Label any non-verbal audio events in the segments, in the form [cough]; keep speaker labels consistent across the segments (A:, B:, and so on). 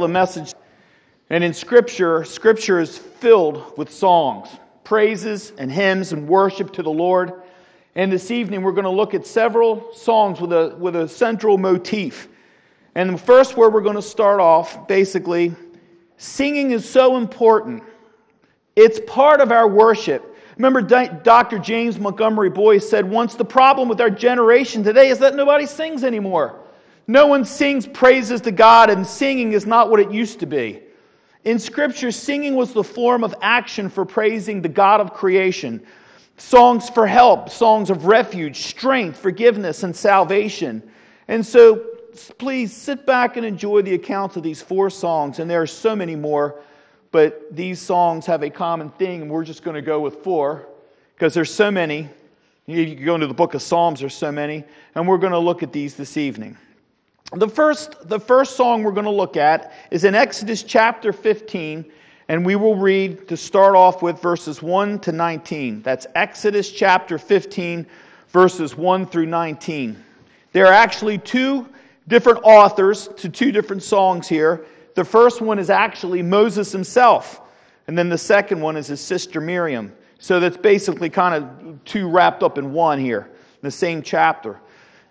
A: the message. And in Scripture, Scripture is filled with songs, praises, and hymns and worship to the Lord. And this evening, we're going to look at several songs with a, with a central motif. And the first where we're going to start off, basically, singing is so important. It's part of our worship. Remember, Dr. James Montgomery Boice said once the problem with our generation today is that nobody sings anymore. No one sings praises to God, and singing is not what it used to be. In Scripture, singing was the form of action for praising the God of creation. Songs for help, songs of refuge, strength, forgiveness, and salvation. And so, please sit back and enjoy the accounts of these four songs, and there are so many more, but these songs have a common thing, and we're just going to go with four because there's so many. You can go into the book of Psalms, there's so many, and we're going to look at these this evening. The first, the first song we're going to look at is in Exodus chapter 15, and we will read to start off with verses 1 to 19. That's Exodus chapter 15, verses 1 through 19. There are actually two different authors to two different songs here. The first one is actually Moses himself, and then the second one is his sister Miriam. So that's basically kind of two wrapped up in one here, in the same chapter.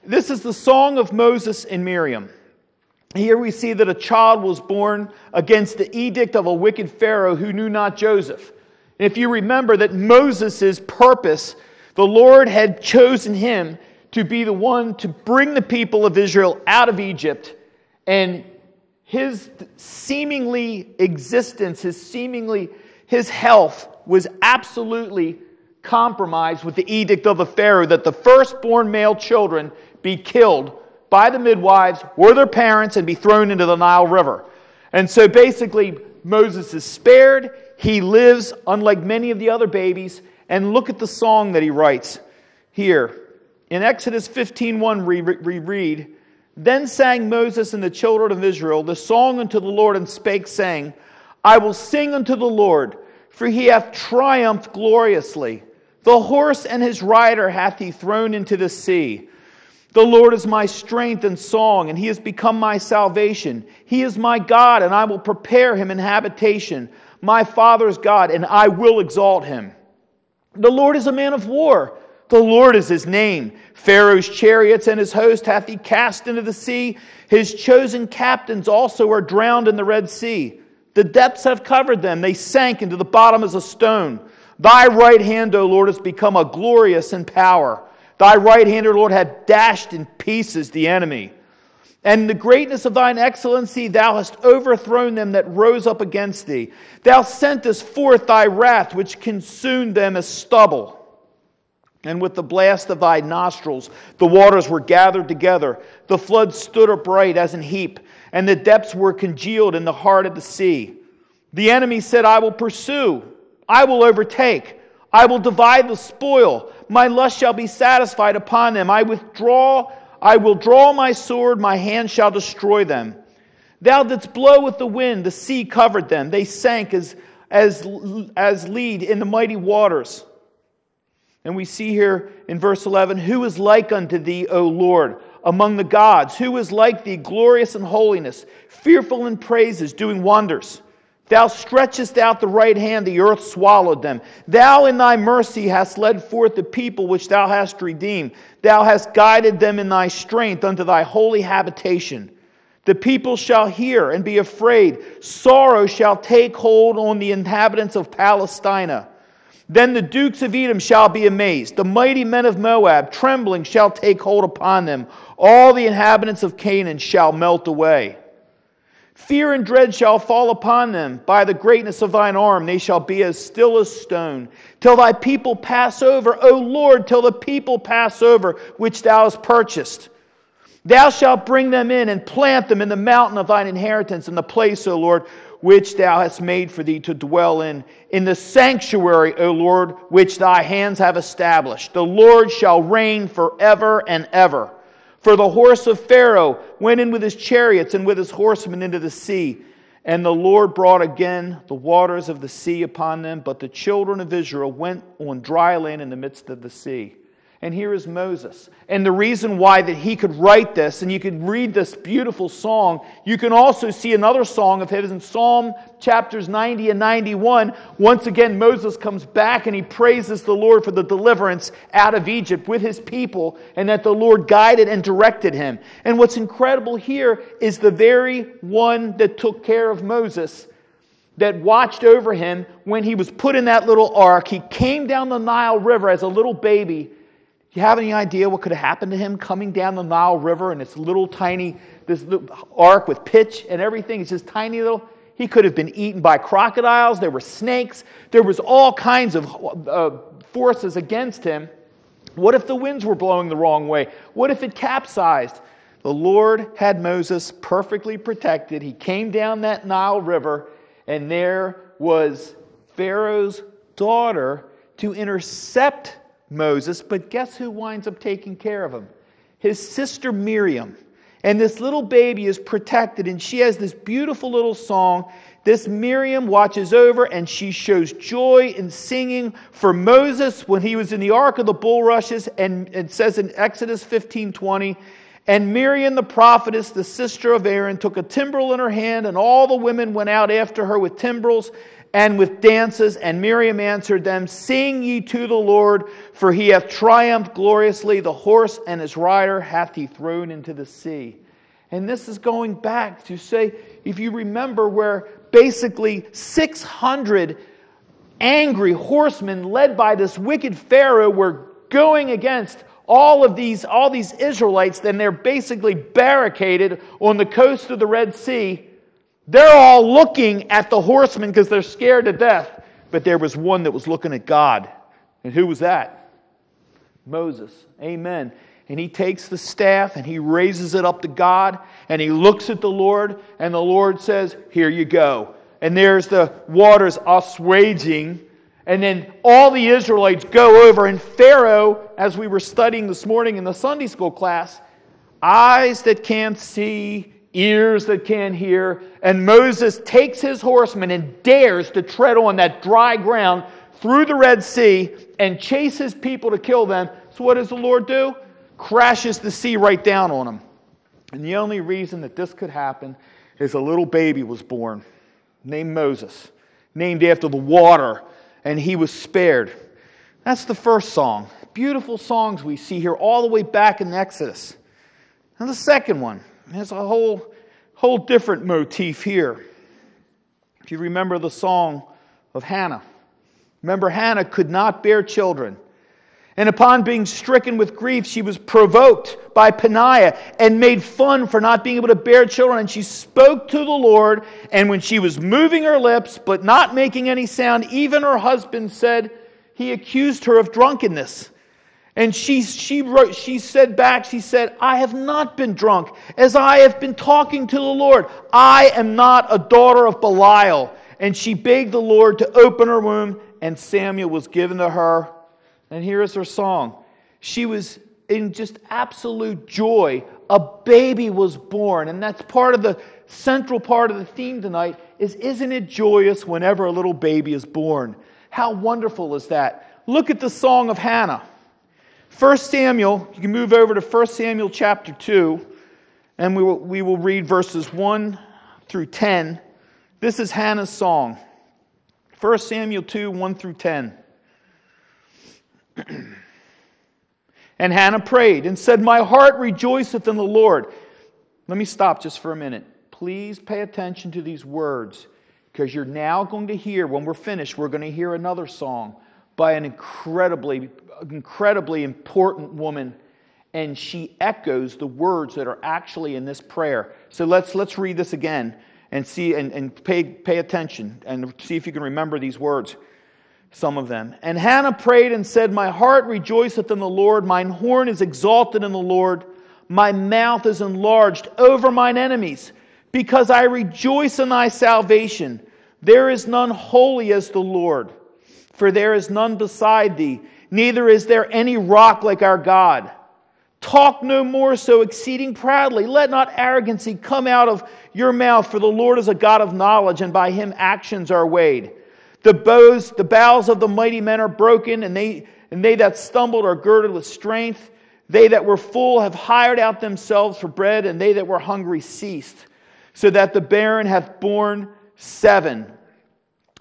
A: This is the song of Moses and Miriam. Here we see that a child was born against the edict of a wicked Pharaoh who knew not Joseph. And if you remember that Moses' purpose, the Lord had chosen him to be the one to bring the people of Israel out of Egypt. And his seemingly existence, his seemingly, his health was absolutely compromised with the edict of the Pharaoh that the firstborn male children be killed by the midwives or their parents and be thrown into the Nile River. And so basically, Moses is spared. He lives unlike many of the other babies. And look at the song that he writes here. In Exodus 15:1 we read, Then sang Moses and the children of Israel the song unto the Lord and spake, saying, I will sing unto the Lord, for he hath triumphed gloriously. The horse and his rider hath he thrown into the sea. The Lord is my strength and song, and he has become my salvation. He is my God, and I will prepare him an habitation, my father's God, and I will exalt him. The Lord is a man of war. The Lord is his name. Pharaoh's chariots and his host hath he cast into the sea. His chosen captains also are drowned in the Red Sea. The depths have covered them. They sank into the bottom as a stone. Thy right hand, O Lord, has become a glorious in power. Thy right hand, O Lord, hath dashed in pieces the enemy. And in the greatness of thine excellency, thou hast overthrown them that rose up against thee. Thou sentest forth thy wrath, which consumed them as stubble. And with the blast of thy nostrils, the waters were gathered together. The floods stood upright as an heap, and the depths were congealed in the heart of the sea. The enemy said, I will pursue, I will overtake. I will divide the spoil. My lust shall be satisfied upon them. I withdraw, I will draw my sword, my hand shall destroy them. Thou didst blow with the wind, the sea covered them. They sank as, as, as lead in the mighty waters. And we see here in verse 11, Who is like unto thee, O Lord, among the gods? Who is like thee, glorious in holiness, fearful in praises, doing wonders? Thou stretchest out the right hand, the earth swallowed them. Thou in thy mercy hast led forth the people which thou hast redeemed. Thou hast guided them in thy strength unto thy holy habitation. The people shall hear and be afraid. Sorrow shall take hold on the inhabitants of Palestina. Then the dukes of Edom shall be amazed. The mighty men of Moab, trembling, shall take hold upon them. All the inhabitants of Canaan shall melt away. Fear and dread shall fall upon them. By the greatness of thine arm, they shall be as still as stone. Till thy people pass over, O Lord, till the people pass over, which thou hast purchased. Thou shalt bring them in and plant them in the mountain of thine inheritance, in the place, O Lord, which thou hast made for thee to dwell in, in the sanctuary, O Lord, which thy hands have established. The Lord shall reign forever and ever. For the horse of Pharaoh went in with his chariots and with his horsemen into the sea. And the Lord brought again the waters of the sea upon them, but the children of Israel went on dry land in the midst of the sea. And here is Moses. And the reason why that he could write this, and you could read this beautiful song, you can also see another song of his in Psalm chapters 90 and 91. Once again, Moses comes back and he praises the Lord for the deliverance out of Egypt with his people, and that the Lord guided and directed him. And what's incredible here is the very one that took care of Moses that watched over him when he was put in that little ark. He came down the Nile River as a little baby you have any idea what could have happened to him coming down the Nile River in this little tiny, this little ark with pitch and everything? It's just tiny little. He could have been eaten by crocodiles. There were snakes. There was all kinds of uh, forces against him. What if the winds were blowing the wrong way? What if it capsized? The Lord had Moses perfectly protected. He came down that Nile River, and there was Pharaoh's daughter to intercept Moses, but guess who winds up taking care of him? His sister Miriam. And this little baby is protected, and she has this beautiful little song. This Miriam watches over, and she shows joy in singing for Moses when he was in the ark of the bulrushes. And it says in Exodus 15 20, and Miriam the prophetess, the sister of Aaron, took a timbrel in her hand, and all the women went out after her with timbrels and with dances. And Miriam answered them, Sing ye to the Lord, for he hath triumphed gloriously. The horse and his rider hath he thrown into the sea. And this is going back to say, if you remember, where basically 600 angry horsemen led by this wicked Pharaoh were going against all of these all these Israelites then they're basically barricaded on the coast of the Red Sea they're all looking at the horsemen because they're scared to death. But there was one that was looking at God. And who was that? Moses. Amen. And he takes the staff and he raises it up to God and he looks at the Lord and the Lord says, Here you go. And there's the waters assuaging. And then all the Israelites go over, and Pharaoh, as we were studying this morning in the Sunday school class, eyes that can't see, ears that can't hear. And Moses takes his horsemen and dares to tread on that dry ground through the Red Sea and chase his people to kill them. So, what does the Lord do? Crashes the sea right down on them. And the only reason that this could happen is a little baby was born named Moses, named after the water, and he was spared. That's the first song. Beautiful songs we see here all the way back in Exodus. And the second one, there's a whole, whole different motif here. If you remember the song of Hannah, remember Hannah could not bear children. And upon being stricken with grief, she was provoked by Peninnah and made fun for not being able to bear children. And she spoke to the Lord. And when she was moving her lips, but not making any sound, even her husband said, he accused her of drunkenness. And she, she, wrote, she said back, she said, I have not been drunk, as I have been talking to the Lord. I am not a daughter of Belial. And she begged the Lord to open her womb, and Samuel was given to her. And here is her song. She was in just absolute joy. A baby was born. And that's part of the central part of the theme tonight is isn't it joyous whenever a little baby is born? How wonderful is that? Look at the song of Hannah. 1 Samuel, you can move over to 1 Samuel chapter 2, and we will, we will read verses 1 through 10. This is Hannah's song. 1 Samuel 2, 1 through 10. [clears throat] and Hannah prayed and said, My heart rejoiceth in the Lord. Let me stop just for a minute. Please pay attention to these words because you're now going to hear, when we're finished, we're going to hear another song by an incredibly incredibly important woman, and she echoes the words that are actually in this prayer. So let's, let's read this again and see and, and pay, pay attention and see if you can remember these words, some of them. And Hannah prayed and said, My heart rejoiceth in the Lord, mine horn is exalted in the Lord, my mouth is enlarged over mine enemies, because I rejoice in thy salvation. There is none holy as the Lord, for there is none beside thee neither is there any rock like our God. Talk no more so exceeding proudly. Let not arrogancy come out of your mouth, for the Lord is a God of knowledge, and by him actions are weighed. The bows, the bows of the mighty men are broken, and they And they that stumbled are girded with strength. They that were full have hired out themselves for bread, and they that were hungry ceased. So that the barren hath borne seven,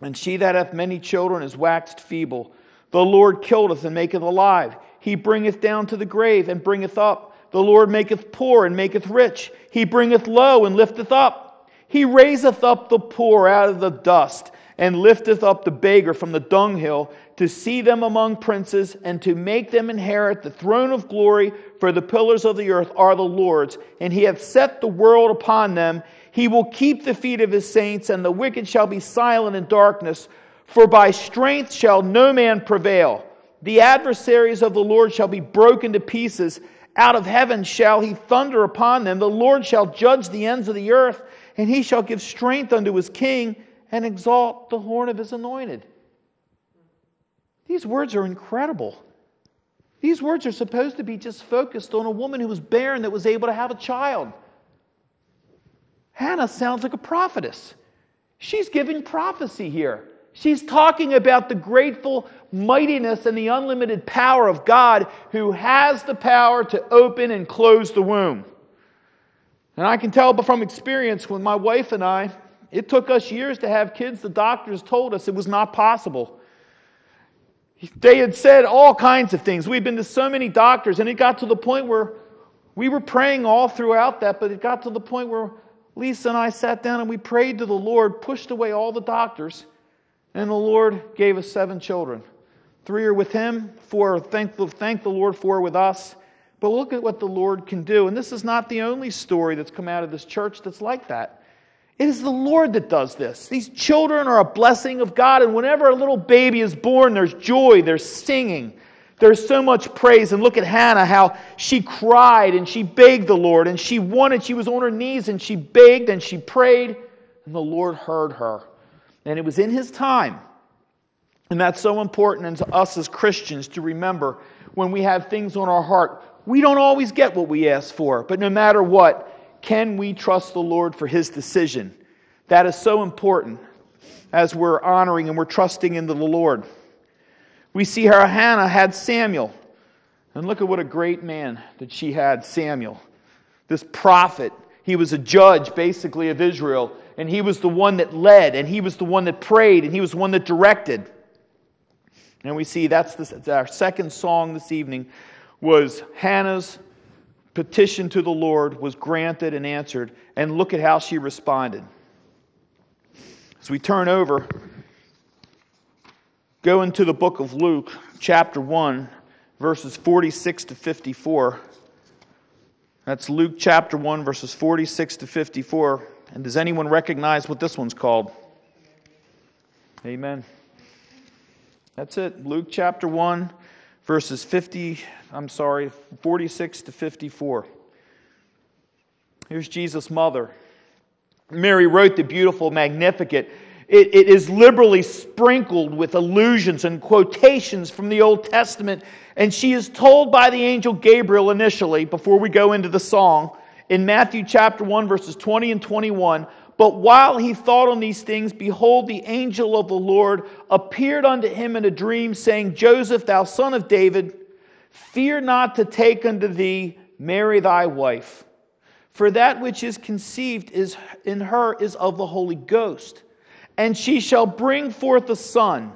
A: and she that hath many children is waxed feeble. The Lord killeth and maketh alive. He bringeth down to the grave and bringeth up. The Lord maketh poor and maketh rich. He bringeth low and lifteth up. He raiseth up the poor out of the dust and lifteth up the beggar from the dunghill to see them among princes and to make them inherit the throne of glory. For the pillars of the earth are the Lord's, and he hath set the world upon them. He will keep the feet of his saints, and the wicked shall be silent in darkness. For by strength shall no man prevail. The adversaries of the Lord shall be broken to pieces. Out of heaven shall he thunder upon them. The Lord shall judge the ends of the earth, and he shall give strength unto his king and exalt the horn of his anointed. These words are incredible. These words are supposed to be just focused on a woman who was barren that was able to have a child. Hannah sounds like a prophetess. She's giving prophecy here. She's talking about the grateful mightiness and the unlimited power of God who has the power to open and close the womb. And I can tell from experience when my wife and I, it took us years to have kids. The doctors told us it was not possible. They had said all kinds of things. We've been to so many doctors, and it got to the point where we were praying all throughout that, but it got to the point where Lisa and I sat down and we prayed to the Lord, pushed away all the doctors, and the Lord gave us seven children. Three are with Him, four thank the, thank the Lord for with us. But look at what the Lord can do. And this is not the only story that's come out of this church that's like that. It is the Lord that does this. These children are a blessing of God, and whenever a little baby is born, there's joy, there's singing, there's so much praise. And look at Hannah, how she cried and she begged the Lord, and she wanted, she was on her knees and she begged and she prayed, and the Lord heard her. And it was in His time. And that's so important to us as Christians to remember when we have things on our heart. We don't always get what we ask for, but no matter what, can we trust the Lord for his decision? That is so important as we're honoring and we're trusting in the Lord. We see how Hannah had Samuel. And look at what a great man that she had, Samuel. This prophet. He was a judge, basically, of Israel. And he was the one that led, and he was the one that prayed, and he was the one that directed. And we see that's, that's our second song this evening was Hannah's petition to the Lord was granted and answered. And look at how she responded. As we turn over, go into the book of Luke, chapter 1, verses 46 to 54. That's Luke chapter 1, verses 46 to 54. And does anyone recognize what this one's called? Amen. That's it. Luke chapter 1, verses 50, I'm sorry, 46 to 54. Here's Jesus' mother. Mary wrote the beautiful Magnificat. It, it is liberally sprinkled with allusions and quotations from the Old Testament. And she is told by the angel Gabriel initially, before we go into the song, in Matthew chapter 1, verses 20 and 21. But while he thought on these things, behold, the angel of the Lord appeared unto him in a dream, saying, Joseph, thou son of David, Fear not to take unto thee Mary thy wife, for that which is conceived is in her is of the Holy Ghost. And she shall bring forth a son,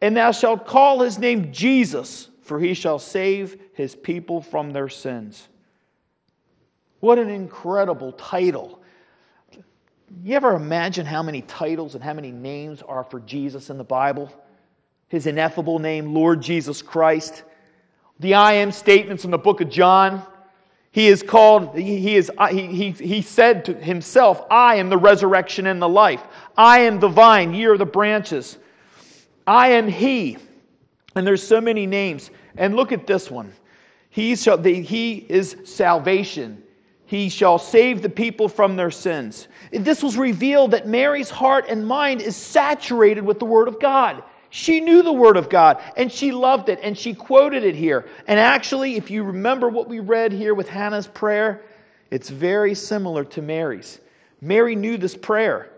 A: and thou shalt call his name Jesus, for he shall save his people from their sins. What an incredible title. You ever imagine how many titles and how many names are for Jesus in the Bible? His ineffable name, Lord Jesus Christ the I am statements in the book of John. He is called, he, is, he, he, he said to himself, I am the resurrection and the life. I am the vine, ye are the branches. I am he. And there's so many names. And look at this one. He, shall, he is salvation. He shall save the people from their sins. This was revealed that Mary's heart and mind is saturated with the Word of God. She knew the Word of God and she loved it and she quoted it here. And actually, if you remember what we read here with Hannah's prayer, it's very similar to Mary's. Mary knew this prayer.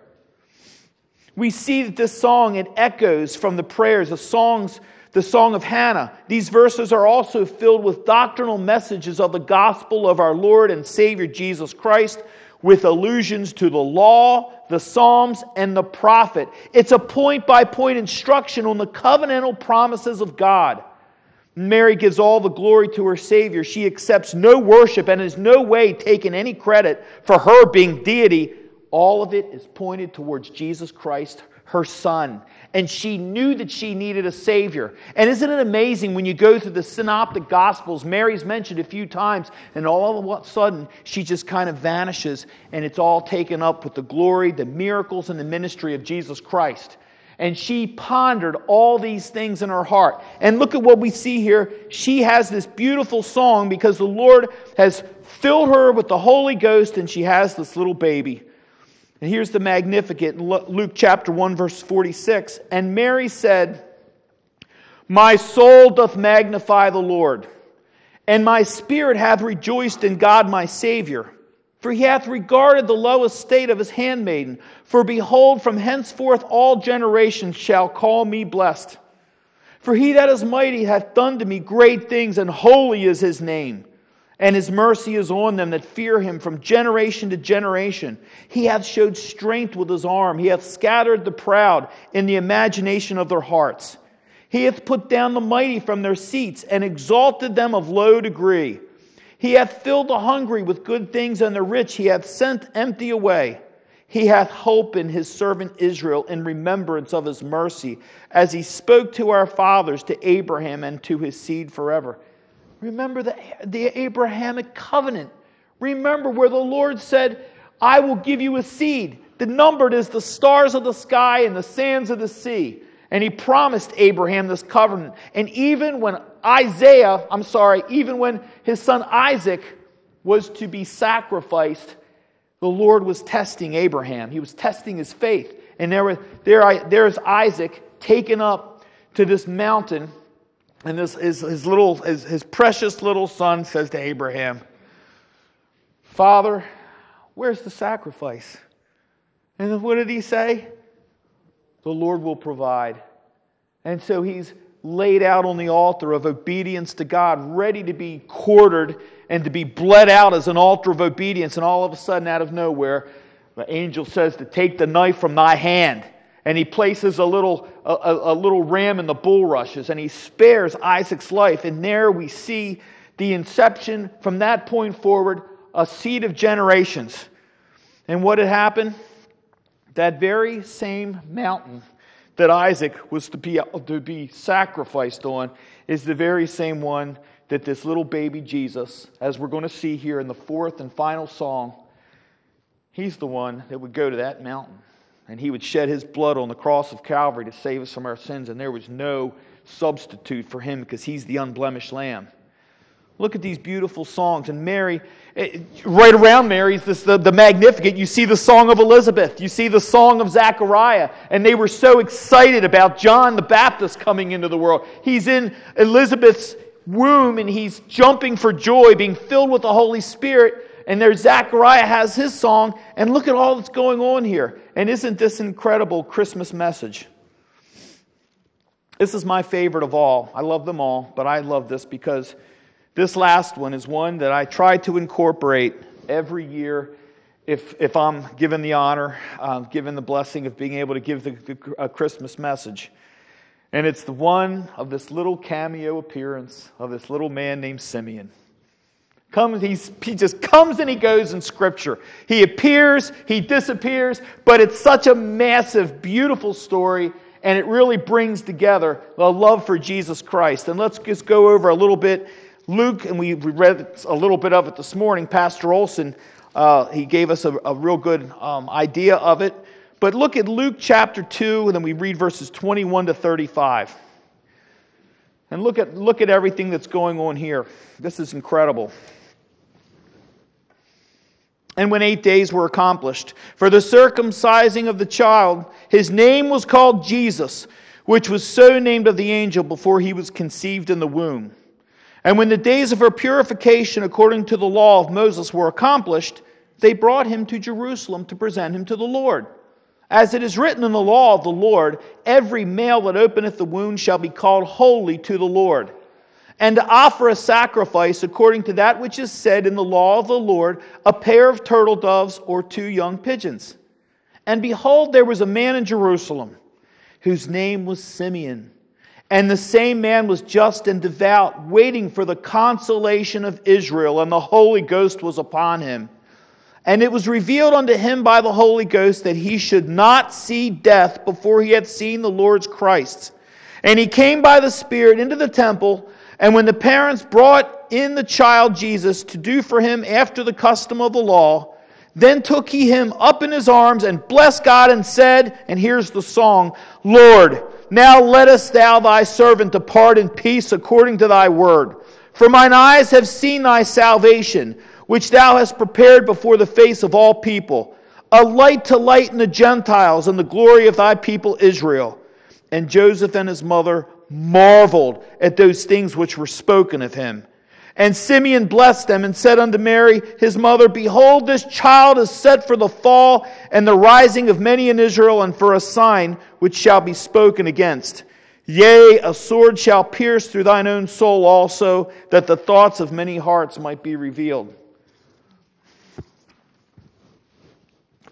A: We see that this song, it echoes from the prayers, the songs the Song of Hannah. These verses are also filled with doctrinal messages of the gospel of our Lord and Savior Jesus Christ, with allusions to the law, the Psalms, and the prophet. It's a point by point instruction on the covenantal promises of God. Mary gives all the glory to her Savior. She accepts no worship and is no way taken any credit for her being deity. All of it is pointed towards Jesus Christ, her Son. And she knew that she needed a Savior. And isn't it amazing when you go through the Synoptic Gospels? Mary's mentioned a few times, and all of a sudden she just kind of vanishes, and it's all taken up with the glory, the miracles, and the ministry of Jesus Christ and she pondered all these things in her heart. And look at what we see here. She has this beautiful song because the Lord has filled her with the Holy Ghost, and she has this little baby. And here's the Magnificat Luke chapter 1, verse 46. And Mary said, My soul doth magnify the Lord, and my spirit hath rejoiced in God my Savior for he hath regarded the low estate of his handmaiden. For behold, from henceforth all generations shall call me blessed. For he that is mighty hath done to me great things, and holy is his name. And his mercy is on them that fear him from generation to generation. He hath showed strength with his arm. He hath scattered the proud in the imagination of their hearts. He hath put down the mighty from their seats, and exalted them of low degree. He hath filled the hungry with good things, and the rich he hath sent empty away. He hath hope in his servant Israel in remembrance of his mercy, as he spoke to our fathers, to Abraham, and to his seed forever. Remember the, the Abrahamic covenant. Remember where the Lord said, I will give you a seed, the numbered as the stars of the sky and the sands of the sea. And he promised Abraham this covenant. And even when Isaiah, I'm sorry, even when his son Isaac was to be sacrificed, the Lord was testing Abraham. He was testing his faith. And there, was, there, there's Isaac taken up to this mountain. And this, his, his, little, his, his precious little son says to Abraham, Father, where's the sacrifice? And what did he say? the Lord will provide. And so he's laid out on the altar of obedience to God, ready to be quartered and to be bled out as an altar of obedience. And all of a sudden, out of nowhere, the angel says to take the knife from thy hand. And he places a little, a, a little ram in the bulrushes and he spares Isaac's life. And there we see the inception from that point forward, a seed of generations. And what had happened? That very same mountain that Isaac was to be, to be sacrificed on is the very same one that this little baby Jesus, as we're going to see here in the fourth and final song, he's the one that would go to that mountain and he would shed his blood on the cross of Calvary to save us from our sins, and there was no substitute for him because he's the unblemished lamb. Look at these beautiful songs. And Mary, eh, right around Mary is this, the, the Magnificat. You see the song of Elizabeth. You see the song of Zechariah. And they were so excited about John the Baptist coming into the world. He's in Elizabeth's womb and he's jumping for joy, being filled with the Holy Spirit. And there Zechariah has his song. And look at all that's going on here. And isn't this incredible Christmas message? This is my favorite of all. I love them all, but I love this because this last one is one that I try to incorporate every year if, if I'm given the honor, uh, given the blessing of being able to give the, the, a Christmas message. And it's the one of this little cameo appearance of this little man named Simeon. Comes, he's, he just comes and he goes in Scripture. He appears, he disappears, but it's such a massive, beautiful story, and it really brings together the love for Jesus Christ. And let's just go over a little bit Luke, and we read a little bit of it this morning, Pastor Olson, uh, he gave us a, a real good um, idea of it. But look at Luke chapter 2, and then we read verses 21 to 35. And look at, look at everything that's going on here. This is incredible. And when eight days were accomplished, for the circumcising of the child, his name was called Jesus, which was so named of the angel before he was conceived in the womb. And when the days of her purification according to the law of Moses were accomplished, they brought him to Jerusalem to present him to the Lord. As it is written in the law of the Lord, every male that openeth the womb shall be called holy to the Lord. And to offer a sacrifice according to that which is said in the law of the Lord, a pair of turtle doves or two young pigeons. And behold, there was a man in Jerusalem whose name was Simeon. And the same man was just and devout, waiting for the consolation of Israel, and the Holy Ghost was upon him. And it was revealed unto him by the Holy Ghost that he should not see death before he had seen the Lord's Christ. And he came by the Spirit into the temple, and when the parents brought in the child Jesus to do for him after the custom of the law, then took he him up in his arms and blessed God and said, and here's the song, Lord, now lettest thou thy servant depart in peace according to thy word. For mine eyes have seen thy salvation which thou hast prepared before the face of all people, a light to lighten the Gentiles and the glory of thy people Israel. And Joseph and his mother marveled at those things which were spoken of him. And Simeon blessed them and said unto Mary, his mother, Behold, this child is set for the fall and the rising of many in Israel, and for a sign which shall be spoken against. Yea, a sword shall pierce through thine own soul also, that the thoughts of many hearts might be revealed.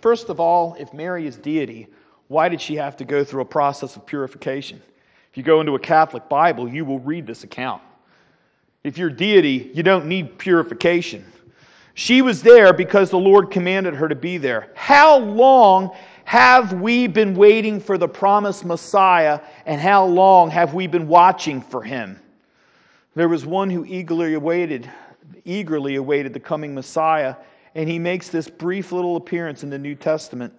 A: First of all, if Mary is deity, why did she have to go through a process of purification? If you go into a Catholic Bible, you will read this account. If you're deity, you don't need purification. She was there because the Lord commanded her to be there. How long have we been waiting for the promised Messiah, and how long have we been watching for him? There was one who eagerly awaited, eagerly awaited the coming Messiah, and he makes this brief little appearance in the New Testament.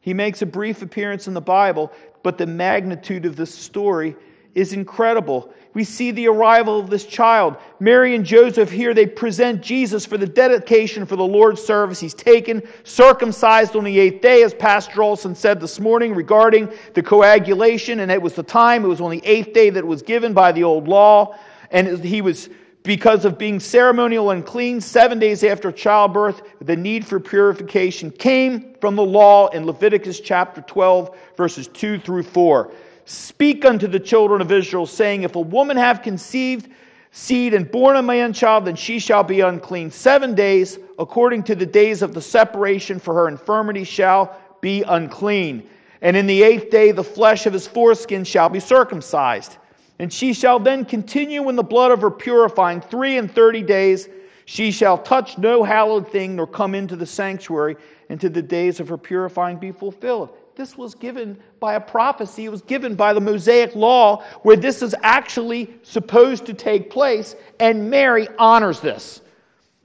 A: He makes a brief appearance in the Bible, but the magnitude of this story is incredible. We see the arrival of this child. Mary and Joseph here, they present Jesus for the dedication for the Lord's service. He's taken, circumcised on the eighth day, as Pastor Olson said this morning regarding the coagulation, and it was the time, it was on the eighth day that was given by the old law, and he was because of being ceremonial and clean seven days after childbirth, the need for purification came from the law in Leviticus chapter 12, verses 2 through 4. Speak unto the children of Israel, saying, If a woman have conceived seed and born a man child, then she shall be unclean. Seven days, according to the days of the separation for her infirmity, shall be unclean. And in the eighth day, the flesh of his foreskin shall be circumcised. And she shall then continue in the blood of her purifying three and thirty days. She shall touch no hallowed thing, nor come into the sanctuary until the days of her purifying be fulfilled. This was given by a prophecy. It was given by the Mosaic law, where this is actually supposed to take place, and Mary honors this.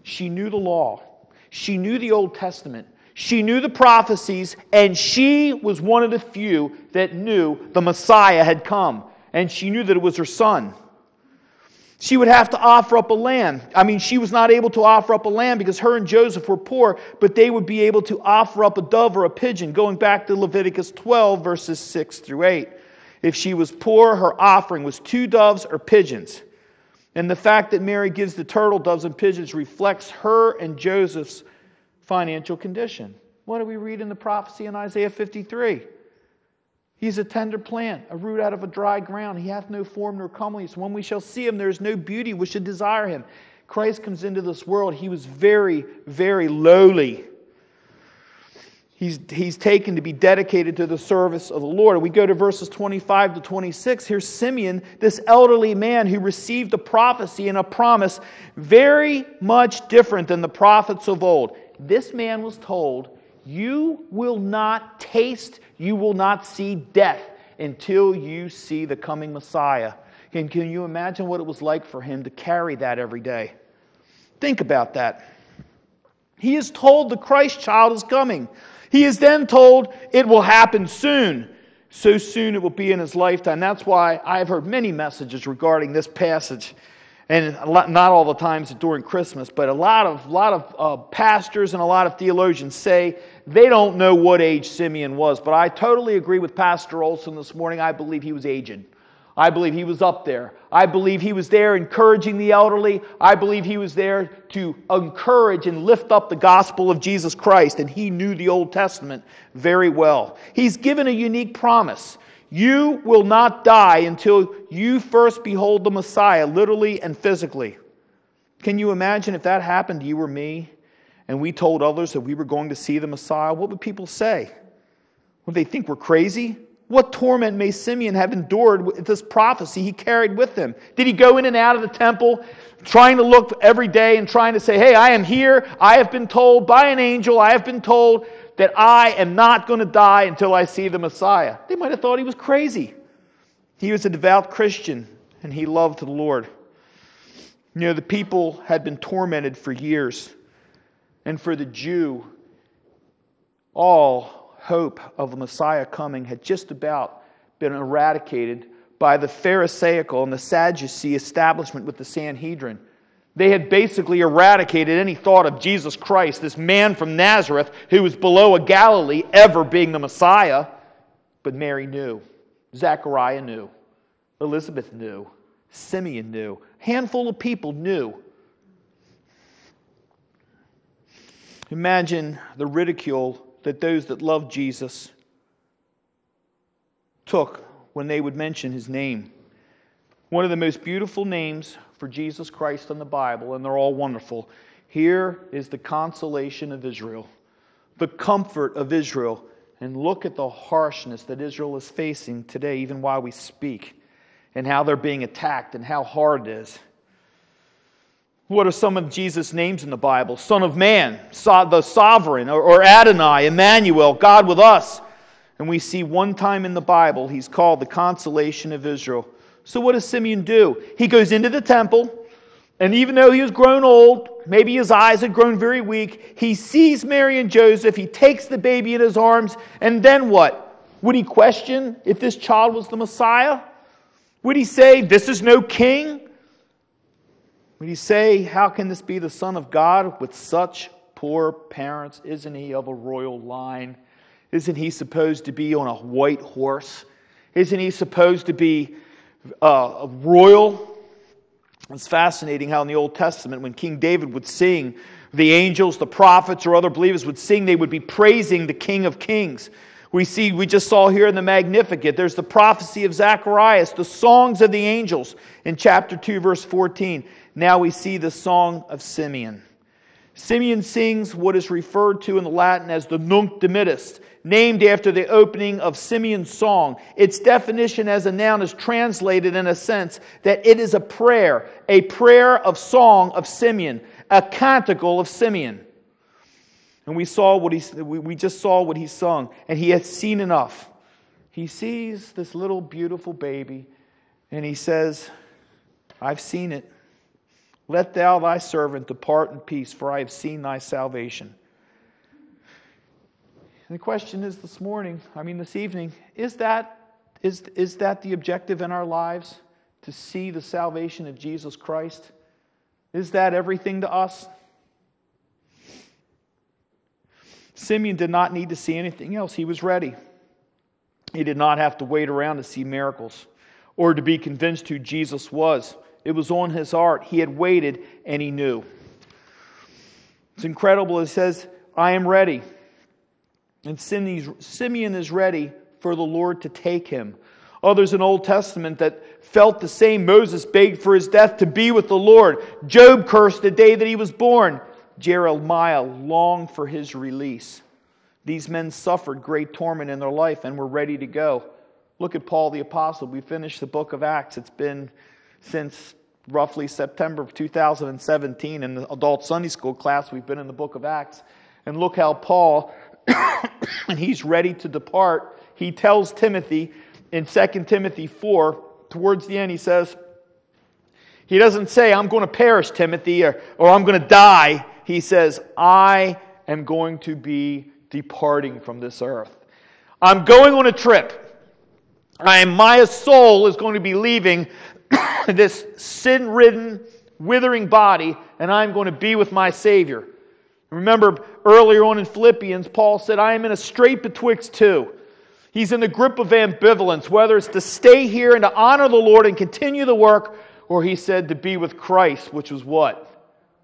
A: She knew the law, she knew the Old Testament, she knew the prophecies, and she was one of the few that knew the Messiah had come and she knew that it was her son. She would have to offer up a lamb. I mean, she was not able to offer up a lamb because her and Joseph were poor, but they would be able to offer up a dove or a pigeon, going back to Leviticus 12, verses 6 through 8. If she was poor, her offering was two doves or pigeons. And the fact that Mary gives the turtle doves and pigeons reflects her and Joseph's financial condition. What do we read in the prophecy in Isaiah 53? He's a tender plant, a root out of a dry ground. He hath no form nor comeliness. When we shall see him, there is no beauty which should desire him. Christ comes into this world. He was very, very lowly. He's, he's taken to be dedicated to the service of the Lord. We go to verses 25 to 26. Here's Simeon, this elderly man who received a prophecy and a promise very much different than the prophets of old. This man was told you will not taste, you will not see death until you see the coming Messiah. And can you imagine what it was like for him to carry that every day? Think about that. He is told the Christ child is coming. He is then told it will happen soon. So soon it will be in his lifetime. That's why I've heard many messages regarding this passage and not all the times during Christmas, but a lot of, lot of uh, pastors and a lot of theologians say they don't know what age Simeon was. But I totally agree with Pastor Olson this morning. I believe he was aged. I believe he was up there. I believe he was there encouraging the elderly. I believe he was there to encourage and lift up the gospel of Jesus Christ, and he knew the Old Testament very well. He's given a unique promise. You will not die until you first behold the Messiah, literally and physically. Can you imagine if that happened to you or me, and we told others that we were going to see the Messiah? What would people say? Would they think we're crazy? What torment may Simeon have endured with this prophecy he carried with him? Did he go in and out of the temple trying to look every day and trying to say, Hey, I am here. I have been told by an angel, I have been told that I am not going to die until I see the Messiah? They might have thought he was crazy. He was a devout Christian and he loved the Lord. You know, the people had been tormented for years. And for the Jew, all hope of the Messiah coming had just about been eradicated by the Pharisaical and the Sadducee establishment with the Sanhedrin. They had basically eradicated any thought of Jesus Christ, this man from Nazareth who was below a Galilee, ever being the Messiah. But Mary knew. Zechariah knew. Elizabeth knew. Simeon knew. A handful of people knew. Imagine the ridicule that those that loved Jesus took when they would mention his name. One of the most beautiful names for Jesus Christ in the Bible, and they're all wonderful. Here is the consolation of Israel, the comfort of Israel. And look at the harshness that Israel is facing today, even while we speak, and how they're being attacked and how hard it is. What are some of Jesus' names in the Bible? Son of Man, the sovereign, or Adonai, Emmanuel, God with us. And we see one time in the Bible he's called the consolation of Israel. So what does Simeon do? He goes into the temple, and even though he was grown old, maybe his eyes had grown very weak, he sees Mary and Joseph, he takes the baby in his arms, and then what? Would he question if this child was the Messiah? Would he say, This is no king? Would he say, How can this be the Son of God with such poor parents? Isn't he of a royal line? Isn't he supposed to be on a white horse? Isn't he supposed to be uh, royal? It's fascinating how in the Old Testament, when King David would sing, the angels, the prophets, or other believers would sing, they would be praising the King of Kings. We see, we just saw here in the Magnificat, there's the prophecy of Zacharias, the songs of the angels in chapter 2, verse 14. Now we see the song of Simeon. Simeon sings what is referred to in the Latin as the Nunc Dimittis, named after the opening of Simeon's song. Its definition as a noun is translated in a sense that it is a prayer, a prayer of song of Simeon, a canticle of Simeon. And we saw what he we just saw what he sung, and he had seen enough. He sees this little beautiful baby, and he says, I've seen it. Let thou thy servant depart in peace, for I have seen thy salvation. And the question is this morning, I mean this evening, is that, is, is that the objective in our lives? To see the salvation of Jesus Christ? Is that everything to us? Simeon did not need to see anything else. He was ready. He did not have to wait around to see miracles or to be convinced who Jesus was. It was on his heart. He had waited and he knew. It's incredible. It says, I am ready. And Simeon is ready for the Lord to take him. Others in Old Testament that felt the same. Moses begged for his death to be with the Lord. Job cursed the day that he was born. Jeremiah longed for his release. These men suffered great torment in their life and were ready to go. Look at Paul the Apostle. We finished the book of Acts. It's been since roughly September of 2017 in the adult Sunday school class. We've been in the book of Acts. And look how Paul, [coughs] and he's ready to depart, he tells Timothy in 2 Timothy 4, towards the end, he says, he doesn't say, I'm going to perish, Timothy, or, or I'm going to die. He says, I am going to be departing from this earth. I'm going on a trip. I am, my soul is going to be leaving [coughs] this sin ridden, withering body, and I'm going to be with my Savior. Remember earlier on in Philippians, Paul said, I am in a strait betwixt two. He's in the grip of ambivalence, whether it's to stay here and to honor the Lord and continue the work, or he said to be with Christ, which was what?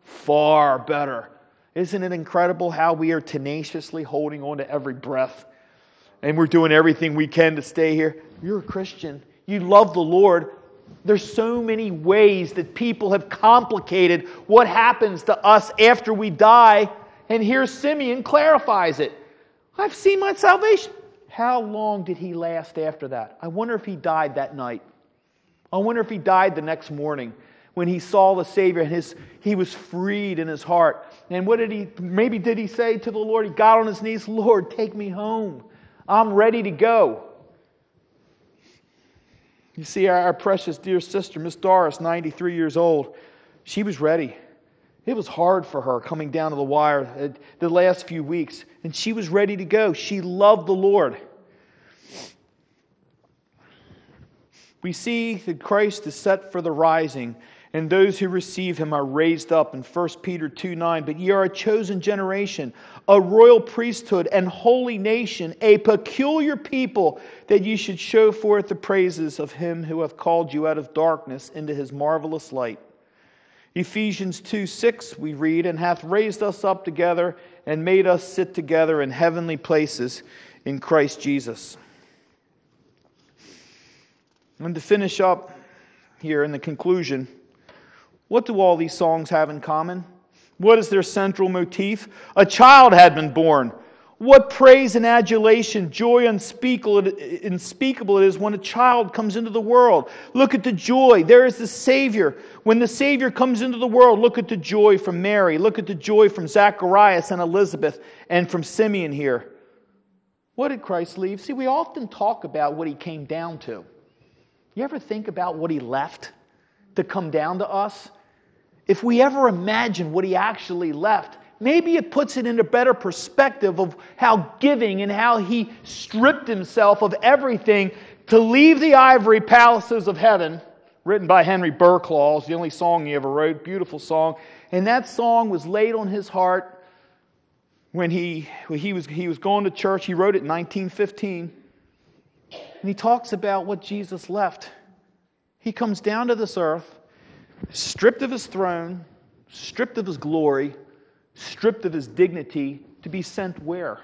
A: Far better. Isn't it incredible how we are tenaciously holding on to every breath? And we're doing everything we can to stay here. You're a Christian. You love the Lord. There's so many ways that people have complicated what happens to us after we die. And here Simeon clarifies it. I've seen my salvation. How long did he last after that? I wonder if he died that night. I wonder if he died the next morning when he saw the Savior and his, he was freed in his heart. And what did he, maybe did he say to the Lord? He got on his knees, Lord, take me home. I'm ready to go. You see, our, our precious dear sister, Miss Doris, 93 years old, she was ready. It was hard for her coming down to the wire uh, the last few weeks, and she was ready to go. She loved the Lord. We see that Christ is set for the rising, and those who receive him are raised up in 1 Peter 2 9. But ye are a chosen generation, a royal priesthood, and holy nation, a peculiar people, that ye should show forth the praises of him who hath called you out of darkness into his marvelous light. Ephesians 2 6, we read, and hath raised us up together and made us sit together in heavenly places in Christ Jesus. And to finish up here in the conclusion, what do all these songs have in common? What is their central motif? A child had been born. What praise and adulation, joy unspeakable, it is when a child comes into the world. Look at the joy. There is the Savior. When the Savior comes into the world, look at the joy from Mary. Look at the joy from Zacharias and Elizabeth and from Simeon here. What did Christ leave? See, we often talk about what he came down to. You ever think about what he left to come down to us? If we ever imagine what he actually left, maybe it puts it into better perspective of how giving and how he stripped himself of everything to leave the ivory palaces of heaven, written by Henry Barraclough, it's the only song he ever wrote, beautiful song. And that song was laid on his heart when he, when he, was, he was going to church. He wrote it in 1915. And he talks about what Jesus left. He comes down to this earth, stripped of his throne, stripped of his glory, stripped of his dignity to be sent where?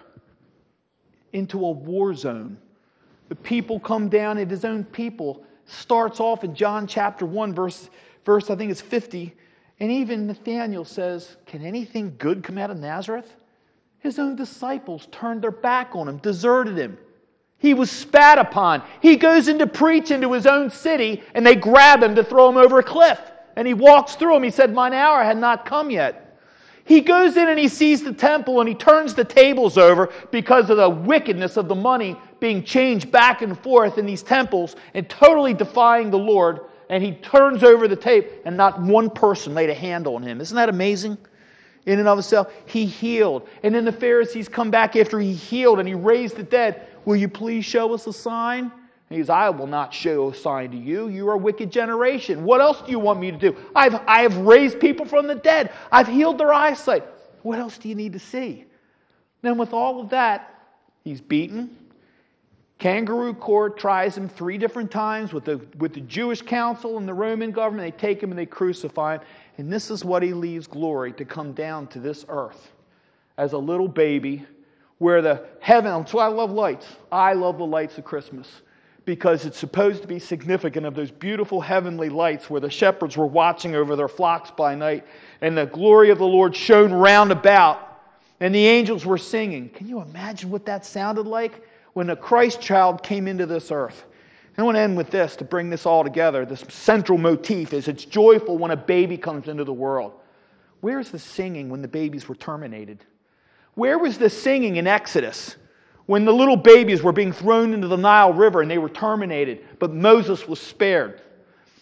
A: Into a war zone. The people come down, and his own people starts off in John chapter 1, verse, verse I think it's 50. And even Nathanael says, Can anything good come out of Nazareth? His own disciples turned their back on him, deserted him. He was spat upon. He goes in to preach into his own city, and they grab him to throw him over a cliff. And he walks through them. He said, Mine hour had not come yet. He goes in and he sees the temple and he turns the tables over because of the wickedness of the money being changed back and forth in these temples and totally defying the Lord. And he turns over the tape and not one person laid a hand on him. Isn't that amazing? In and of itself, he healed. And then the Pharisees come back after he healed and he raised the dead. Will you please show us a sign? He says, I will not show a sign to you. You are a wicked generation. What else do you want me to do? I've, I have raised people from the dead. I've healed their eyesight. What else do you need to see? Then, with all of that, he's beaten. Kangaroo court tries him three different times with the, with the Jewish council and the Roman government. They take him and they crucify him. And this is what he leaves glory to come down to this earth as a little baby where the heaven, why I love lights. I love the lights of Christmas because it's supposed to be significant of those beautiful heavenly lights where the shepherds were watching over their flocks by night and the glory of the Lord shone round about and the angels were singing. Can you imagine what that sounded like when a Christ child came into this earth? I want to end with this to bring this all together. This central motif is it's joyful when a baby comes into the world. Where's the singing when the babies were terminated? Where was the singing in Exodus? When the little babies were being thrown into the Nile River and they were terminated, but Moses was spared?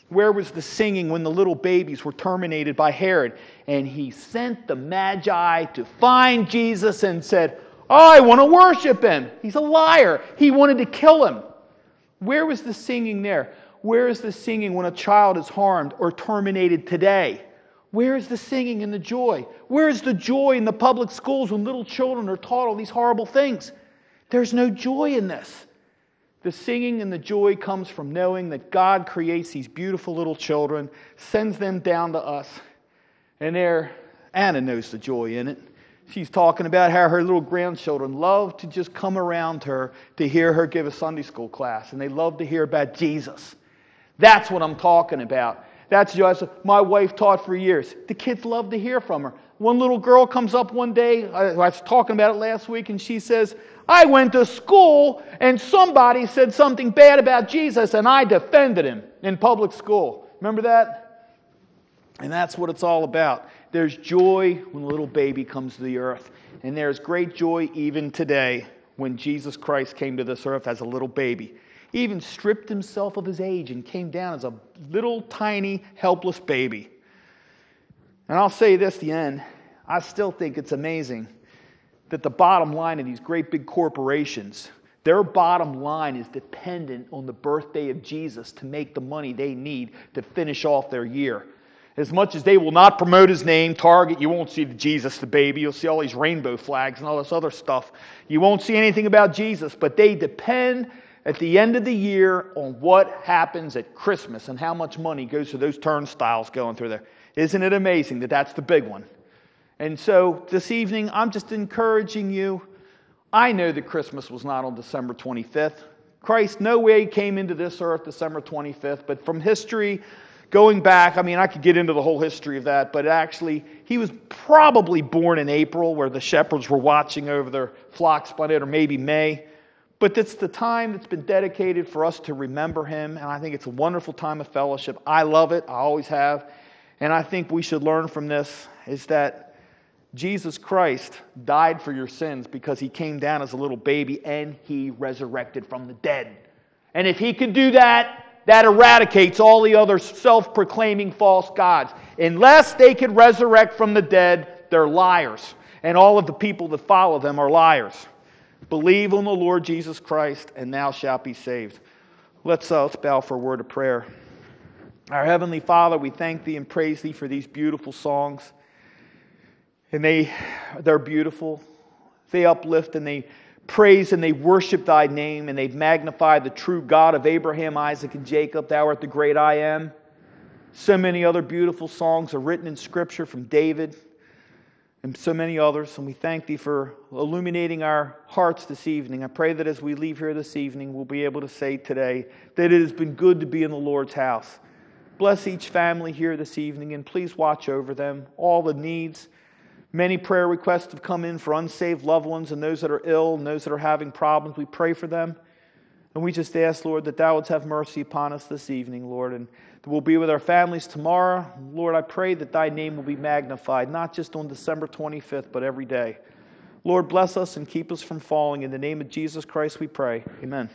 A: Where was the singing when the little babies were terminated by Herod? And he sent the Magi to find Jesus and said, I want to worship him. He's a liar. He wanted to kill him. Where was the singing there? Where is the singing when a child is harmed or terminated today? Where is the singing and the joy? Where is the joy in the public schools when little children are taught all these horrible things? There's no joy in this. The singing and the joy comes from knowing that God creates these beautiful little children, sends them down to us, and there, Anna knows the joy in it. She's talking about how her little grandchildren love to just come around her to hear her give a Sunday school class, and they love to hear about Jesus. That's what I'm talking about. That's just my wife taught for years. The kids love to hear from her. One little girl comes up one day, I was talking about it last week, and she says, I went to school and somebody said something bad about Jesus and I defended him in public school. Remember that? And that's what it's all about. There's joy when a little baby comes to the earth, and there's great joy even today when Jesus Christ came to this earth as a little baby. He even stripped himself of his age and came down as a little tiny, helpless baby. And I'll say this the end I still think it's amazing that the bottom line of these great big corporations, their bottom line is dependent on the birthday of Jesus to make the money they need to finish off their year. As much as they will not promote his name, Target, you won't see the Jesus, the baby. You'll see all these rainbow flags and all this other stuff. You won't see anything about Jesus, but they depend at the end of the year on what happens at Christmas and how much money goes to those turnstiles going through there. Isn't it amazing that that's the big one? And so this evening, I'm just encouraging you. I know that Christmas was not on December 25th. Christ, no way came into this earth December 25th, but from history, going back, I mean, I could get into the whole history of that, but actually, he was probably born in April, where the shepherds were watching over their flocks by it, or maybe May. But it's the time that's been dedicated for us to remember him, and I think it's a wonderful time of fellowship. I love it, I always have. And I think we should learn from this is that Jesus Christ died for your sins because he came down as a little baby and he resurrected from the dead. And if he could do that, that eradicates all the other self proclaiming false gods. Unless they could resurrect from the dead, they're liars. And all of the people that follow them are liars. Believe on the Lord Jesus Christ, and thou shalt be saved. Let's, uh, let's bow for a word of prayer. Our Heavenly Father, we thank Thee and praise Thee for these beautiful songs and they they're beautiful. They uplift and they praise and they worship thy name and they magnify the true God of Abraham, Isaac, and Jacob. Thou art the great I am. So many other beautiful songs are written in Scripture from David and so many others. And we thank thee for illuminating our hearts this evening. I pray that as we leave here this evening, we'll be able to say today that it has been good to be in the Lord's house. Bless each family here this evening and please watch over them, all the needs Many prayer requests have come in for unsaved loved ones and those that are ill and those that are having problems. We pray for them. And we just ask, Lord, that thou wouldst have mercy upon us this evening, Lord, and that we'll be with our families tomorrow. Lord, I pray that thy name will be magnified, not just on December 25th, but every day. Lord, bless us and keep us from falling. In the name of Jesus Christ, we pray. Amen.